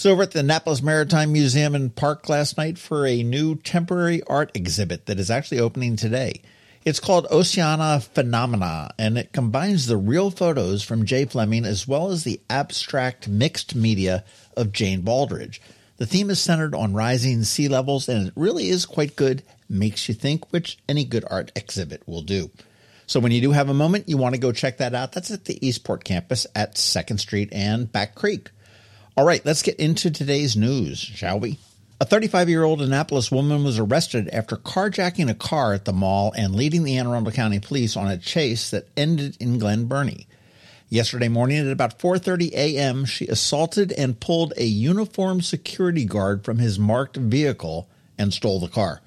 So, over at the Annapolis Maritime Museum and Park last night for a new temporary art exhibit that is actually opening today. It's called Oceana Phenomena, and it combines the real photos from Jay Fleming as well as the abstract mixed media of Jane Baldridge. The theme is centered on rising sea levels, and it really is quite good. Makes you think, which any good art exhibit will do. So when you do have a moment, you want to go check that out. That's at the Eastport campus at 2nd Street and Back Creek. All right, let's get into today's news, shall we? A 35 year old Annapolis woman was arrested after carjacking a car at the mall and leading the Anne Arundel County Police on a chase that ended in Glen Burnie. Yesterday morning at about 4:30 a.m., she assaulted and pulled a uniformed security guard from his marked vehicle and stole the car.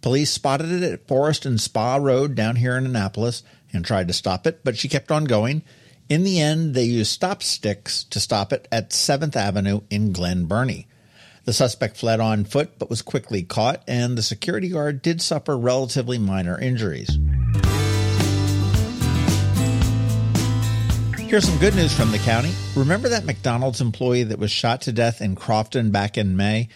Police spotted it at Forest and Spa Road down here in Annapolis and tried to stop it, but she kept on going. In the end, they used stop sticks to stop it at 7th Avenue in Glen Burnie. The suspect fled on foot but was quickly caught, and the security guard did suffer relatively minor injuries. Here's some good news from the county. Remember that McDonald's employee that was shot to death in Crofton back in May?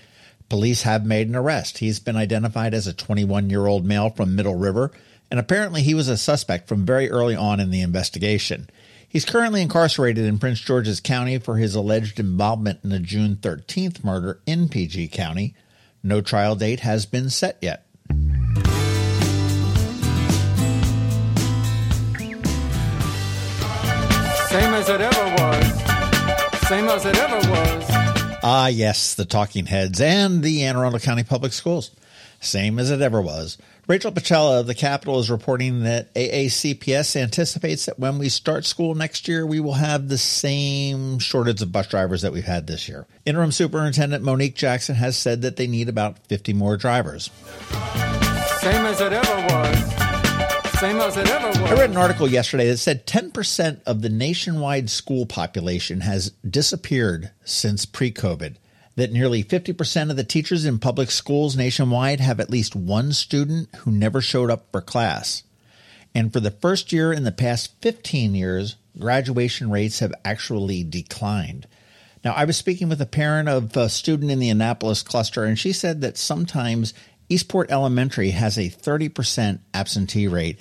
Police have made an arrest. He's been identified as a 21 year old male from Middle River, and apparently he was a suspect from very early on in the investigation. He's currently incarcerated in Prince George's County for his alleged involvement in the June 13th murder in PG County. No trial date has been set yet. Same as it ever was. Same as it ever was. Ah, yes, the Talking Heads and the Anne Arundel County Public Schools. Same as it ever was. Rachel Pacella of the Capital is reporting that AACPS anticipates that when we start school next year, we will have the same shortage of bus drivers that we've had this year. Interim Superintendent Monique Jackson has said that they need about 50 more drivers. Same as it ever was. Same as it ever was. I read an article yesterday that said 10% of the nationwide school population has disappeared since pre COVID that nearly 50% of the teachers in public schools nationwide have at least one student who never showed up for class. And for the first year in the past 15 years, graduation rates have actually declined. Now, I was speaking with a parent of a student in the Annapolis cluster, and she said that sometimes Eastport Elementary has a 30% absentee rate.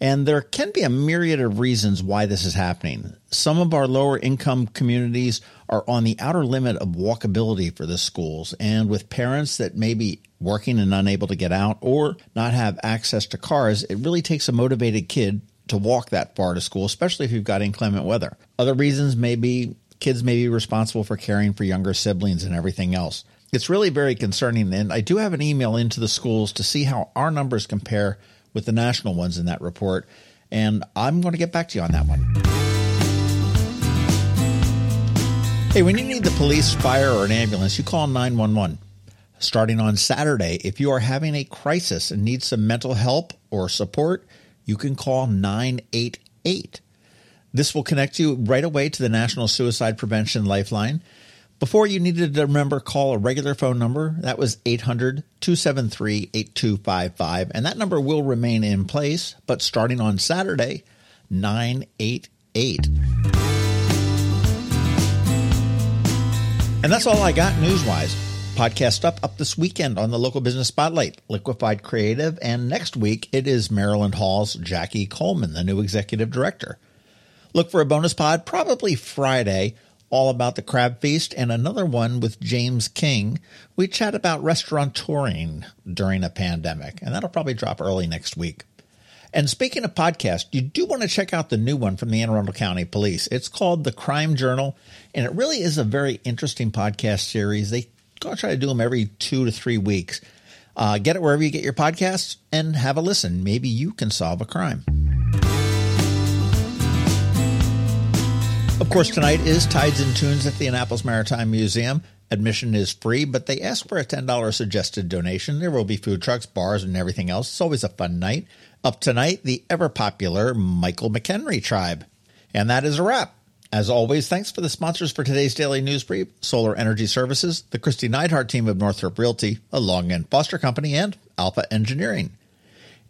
And there can be a myriad of reasons why this is happening. Some of our lower income communities are on the outer limit of walkability for the schools, and with parents that may be working and unable to get out or not have access to cars, it really takes a motivated kid to walk that far to school, especially if you've got inclement weather. Other reasons may be kids may be responsible for caring for younger siblings and everything else. It's really very concerning, and I do have an email into the schools to see how our numbers compare with the national ones in that report. And I'm going to get back to you on that one. Hey, when you need the police, fire, or an ambulance, you call 911. Starting on Saturday, if you are having a crisis and need some mental help or support, you can call 988. This will connect you right away to the National Suicide Prevention Lifeline. Before you needed to remember, call a regular phone number. That was 800 273 8255. And that number will remain in place, but starting on Saturday, 988. And that's all I got news wise. Podcast up up this weekend on the local business spotlight, Liquified Creative, and next week it is Maryland Hall's Jackie Coleman, the new executive director. Look for a bonus pod probably Friday all about the crab feast, and another one with James King. We chat about restaurateuring during a pandemic, and that'll probably drop early next week. And speaking of podcasts, you do want to check out the new one from the Anne Arundel County Police. It's called The Crime Journal, and it really is a very interesting podcast series. They try to do them every two to three weeks. Uh, get it wherever you get your podcasts and have a listen. Maybe you can solve a crime. Of course, tonight is Tides and Tunes at the Annapolis Maritime Museum. Admission is free, but they ask for a $10 suggested donation. There will be food trucks, bars, and everything else. It's always a fun night. Up tonight, the ever popular Michael McHenry Tribe. And that is a wrap. As always, thanks for the sponsors for today's daily news brief Solar Energy Services, the Kristi Neidhardt team of Northrop Realty, a Long and Foster Company, and Alpha Engineering.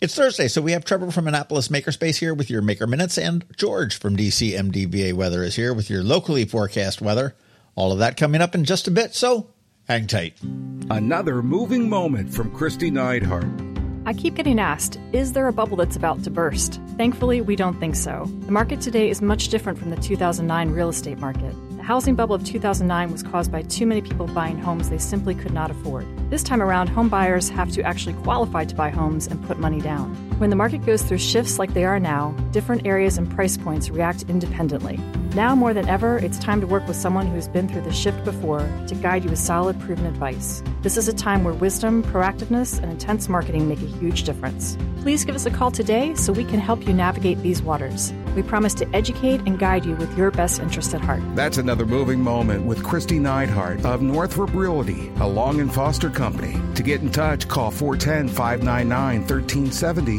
It's Thursday, so we have Trevor from Annapolis Makerspace here with your Maker Minutes, and George from DC MDVA Weather is here with your locally forecast weather. All of that coming up in just a bit, so hang tight. Another moving moment from Kristi Neidhardt. I keep getting asked, is there a bubble that's about to burst? Thankfully, we don't think so. The market today is much different from the 2009 real estate market. The housing bubble of 2009 was caused by too many people buying homes they simply could not afford. This time around, home buyers have to actually qualify to buy homes and put money down. When the market goes through shifts like they are now, different areas and price points react independently. Now more than ever, it's time to work with someone who's been through the shift before to guide you with solid, proven advice. This is a time where wisdom, proactiveness, and intense marketing make a huge difference. Please give us a call today so we can help you navigate these waters. We promise to educate and guide you with your best interest at heart. That's another moving moment with Kristi Neidhardt of Northrop Realty, a Long and Foster company. To get in touch, call 410 599 1370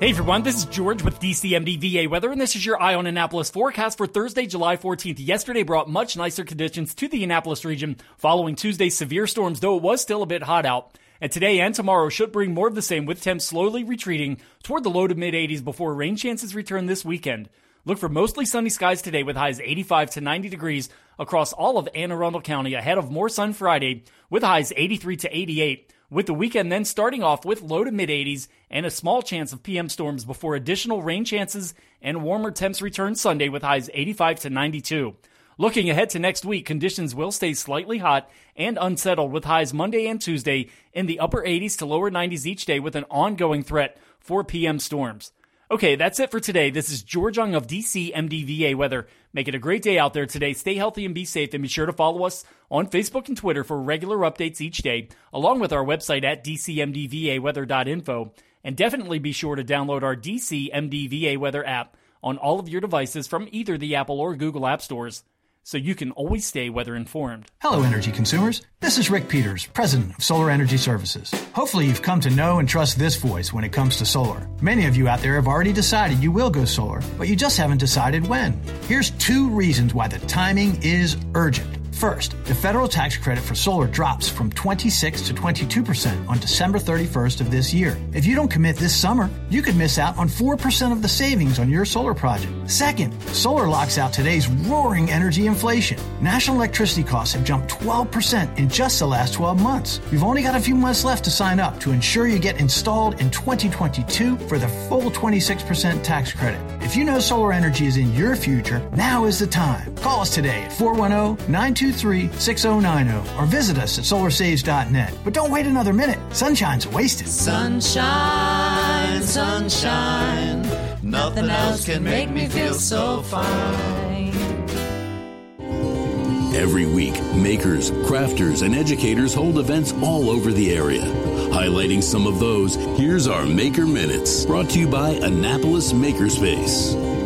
Hey everyone, this is George with DCMD VA Weather, and this is your Eye on Annapolis forecast for Thursday, July 14th. Yesterday brought much nicer conditions to the Annapolis region following Tuesday's severe storms, though it was still a bit hot out. And today and tomorrow should bring more of the same, with temps slowly retreating toward the low to mid 80s before rain chances return this weekend. Look for mostly sunny skies today with highs 85 to 90 degrees across all of Anne Arundel County ahead of more sun Friday with highs 83 to 88 with the weekend then starting off with low to mid 80s and a small chance of PM storms before additional rain chances and warmer temps return Sunday with highs 85 to 92. Looking ahead to next week, conditions will stay slightly hot and unsettled with highs Monday and Tuesday in the upper 80s to lower 90s each day with an ongoing threat for PM storms. Okay, that's it for today. This is George Young of DC MDVA Weather. Make it a great day out there today. Stay healthy and be safe, and be sure to follow us on Facebook and Twitter for regular updates each day, along with our website at dcmdvaweather.info. And definitely be sure to download our DC MDVA Weather app on all of your devices from either the Apple or Google App Stores so you can always stay weather informed. Hello, energy consumers. This is Rick Peters, President of Solar Energy Services. Hopefully, you've come to know and trust this voice when it comes to solar. Many of you out there have already decided you will go solar, but you just haven't decided when. Here's two reasons why the timing is urgent. First, the federal tax credit for solar drops from 26 to 22% on December 31st of this year. If you don't commit this summer, you could miss out on 4% of the savings on your solar project. Second, solar locks out today's roaring energy inflation. National electricity costs have jumped 12% in just the last 12 months. You've only got a few months left to sign up to ensure you get installed in 2022 for the full 26% tax credit. If you know solar energy is in your future, now is the time. Call us today at 410 923 6090 or visit us at solarsaves.net. But don't wait another minute. Sunshine's wasted. Sunshine, sunshine. Nothing else can make me feel so fine. Every week, makers, crafters, and educators hold events all over the area. Highlighting some of those, here's our Maker Minutes, brought to you by Annapolis Makerspace.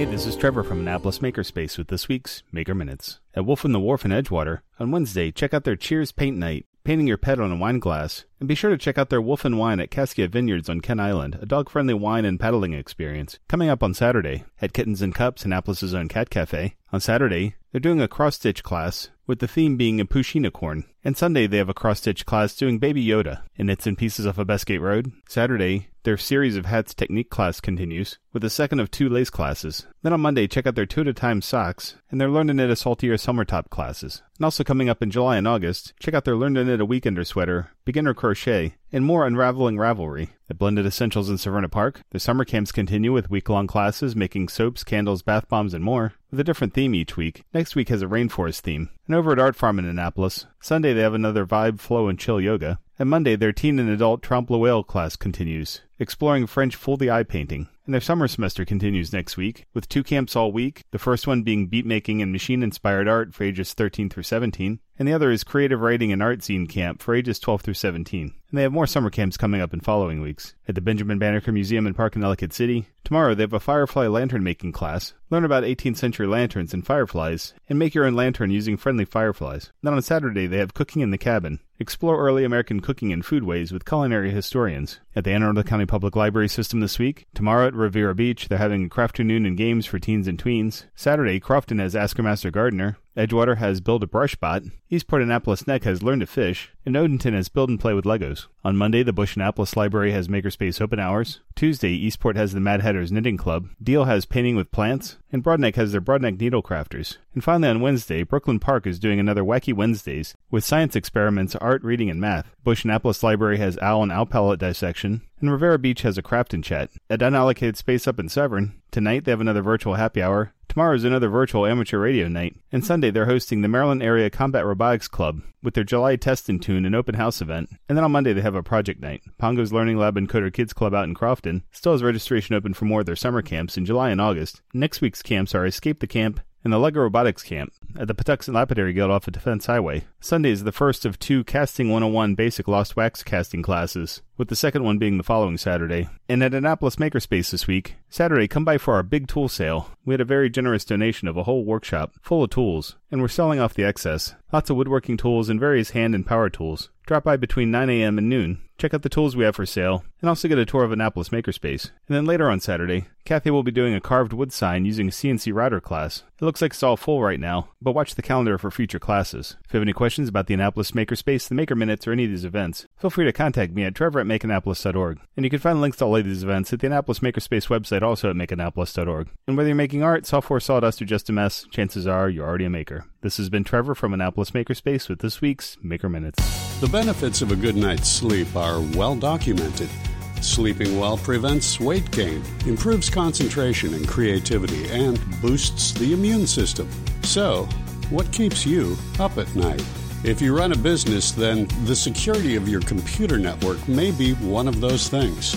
Hey, this is Trevor from Annapolis Makerspace with this week's Maker Minutes. At Wolf in the Wharf in Edgewater, on Wednesday, check out their Cheers Paint Night, painting your pet on a wine glass, and be sure to check out their Wolf and Wine at Cascia Vineyards on Kent Island, a dog-friendly wine and paddling experience. Coming up on Saturday, at Kittens and Cups, Annapolis' own cat cafe. On Saturday, they're doing a cross-stitch class, with the theme being a Pusheenicorn. And Sunday, they have a cross-stitch class doing Baby Yoda and Knits and Pieces off of Bestgate Road. Saturday, their series of hats technique class continues, with the second of two lace classes. Then on Monday, check out their two at a time socks, and their Learn to Knit a Saltier Summer Top classes. And also coming up in July and August, check out their Learn to Knit a Weekender sweater, beginner curve crochet, and more unraveling ravelry. At Blended Essentials in Severna Park, the summer camps continue with week long classes making soaps, candles, bath bombs, and more, with a different theme each week. Next week has a rainforest theme. And over at Art Farm in Annapolis, Sunday they have another vibe, flow, and chill yoga. And Monday, their teen and adult Trompe l'oeil class continues, exploring French full the eye painting. And their summer semester continues next week, with two camps all week, the first one being beat making and machine inspired art for ages 13 through 17, and the other is creative writing and art zine camp for ages 12 through 17. And they have more summer camps coming up in following weeks. At the Benjamin Banneker Museum and Park in Ellicott City, tomorrow they have a firefly lantern making class. Learn about 18th century lanterns and fireflies, and make your own lantern using friendly fireflies. Then on Saturday they have cooking in the cabin. Explore early American cooking and food ways with culinary historians. At the Anne Arundel County Public Library System this week, tomorrow at Riviera Beach, they're having a craft afternoon and games for teens and tweens. Saturday, Crofton has Ask Your Master Gardener. Edgewater has Build a Brush Bot. Eastport Annapolis Neck has Learn to Fish. And Odenton has Build and Play with Legos. On Monday, the Busch Annapolis Library has Makerspace open hours. Tuesday, Eastport has the Mad Hatters Knitting Club. Deal has Painting with Plants. And Broadneck has their Broadneck Needle Crafters. And finally, on Wednesday, Brooklyn Park is doing another Wacky Wednesdays with science experiments, art, reading, and math. Busch Annapolis Library has Owl and Owl Pellet Dissection. And Riviera Beach has a craft and chat. At unallocated space up in Severn, tonight they have another virtual happy hour. Tomorrow is another virtual amateur radio night. And Sunday they're hosting the Maryland Area Combat Robotics Club with their July Test and Tune and open house event. And then on Monday they have a project night. Pongo's Learning Lab and Coder Kids Club out in Crofton still has registration open for more of their summer camps in July and August. Next week's camps are Escape the Camp, and the LEGO Robotics Camp at the Patuxent Lapidary Guild off of Defense Highway. Sunday is the first of two Casting 101 basic lost wax casting classes, with the second one being the following Saturday. And at Annapolis Makerspace this week, Saturday, come by for our big tool sale. We had a very generous donation of a whole workshop full of tools, and we're selling off the excess. Lots of woodworking tools and various hand and power tools. Drop by between 9 a.m. and noon. Check out the tools we have for sale, and also get a tour of Annapolis Makerspace. And then later on Saturday, Kathy will be doing a carved wood sign using a CNC router class. It looks like it's all full right now, but watch the calendar for future classes. If you have any questions about the Annapolis Makerspace, the Maker Minutes, or any of these events, feel free to contact me at trevor at makeannapolis.org. And you can find links to all of these events at the Annapolis Makerspace website, also at makeannapolis.org. And whether you're making art, software, sawdust, or just a mess, chances are you're already a maker. This has been Trevor from Annapolis Makerspace with this week's Maker Minutes. The benefits of a good night's sleep are well documented. Sleeping well prevents weight gain, improves concentration and creativity, and boosts the immune system. So, what keeps you up at night? If you run a business, then the security of your computer network may be one of those things.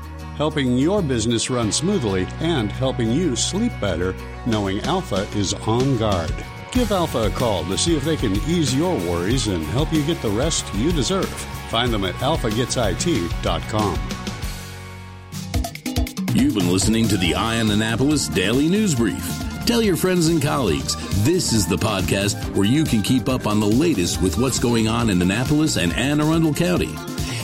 helping your business run smoothly and helping you sleep better knowing Alpha is on guard. Give Alpha a call to see if they can ease your worries and help you get the rest you deserve. Find them at alphagetsit.com. You've been listening to the Eye on Annapolis Daily News Brief. Tell your friends and colleagues this is the podcast where you can keep up on the latest with what's going on in Annapolis and Anne Arundel County.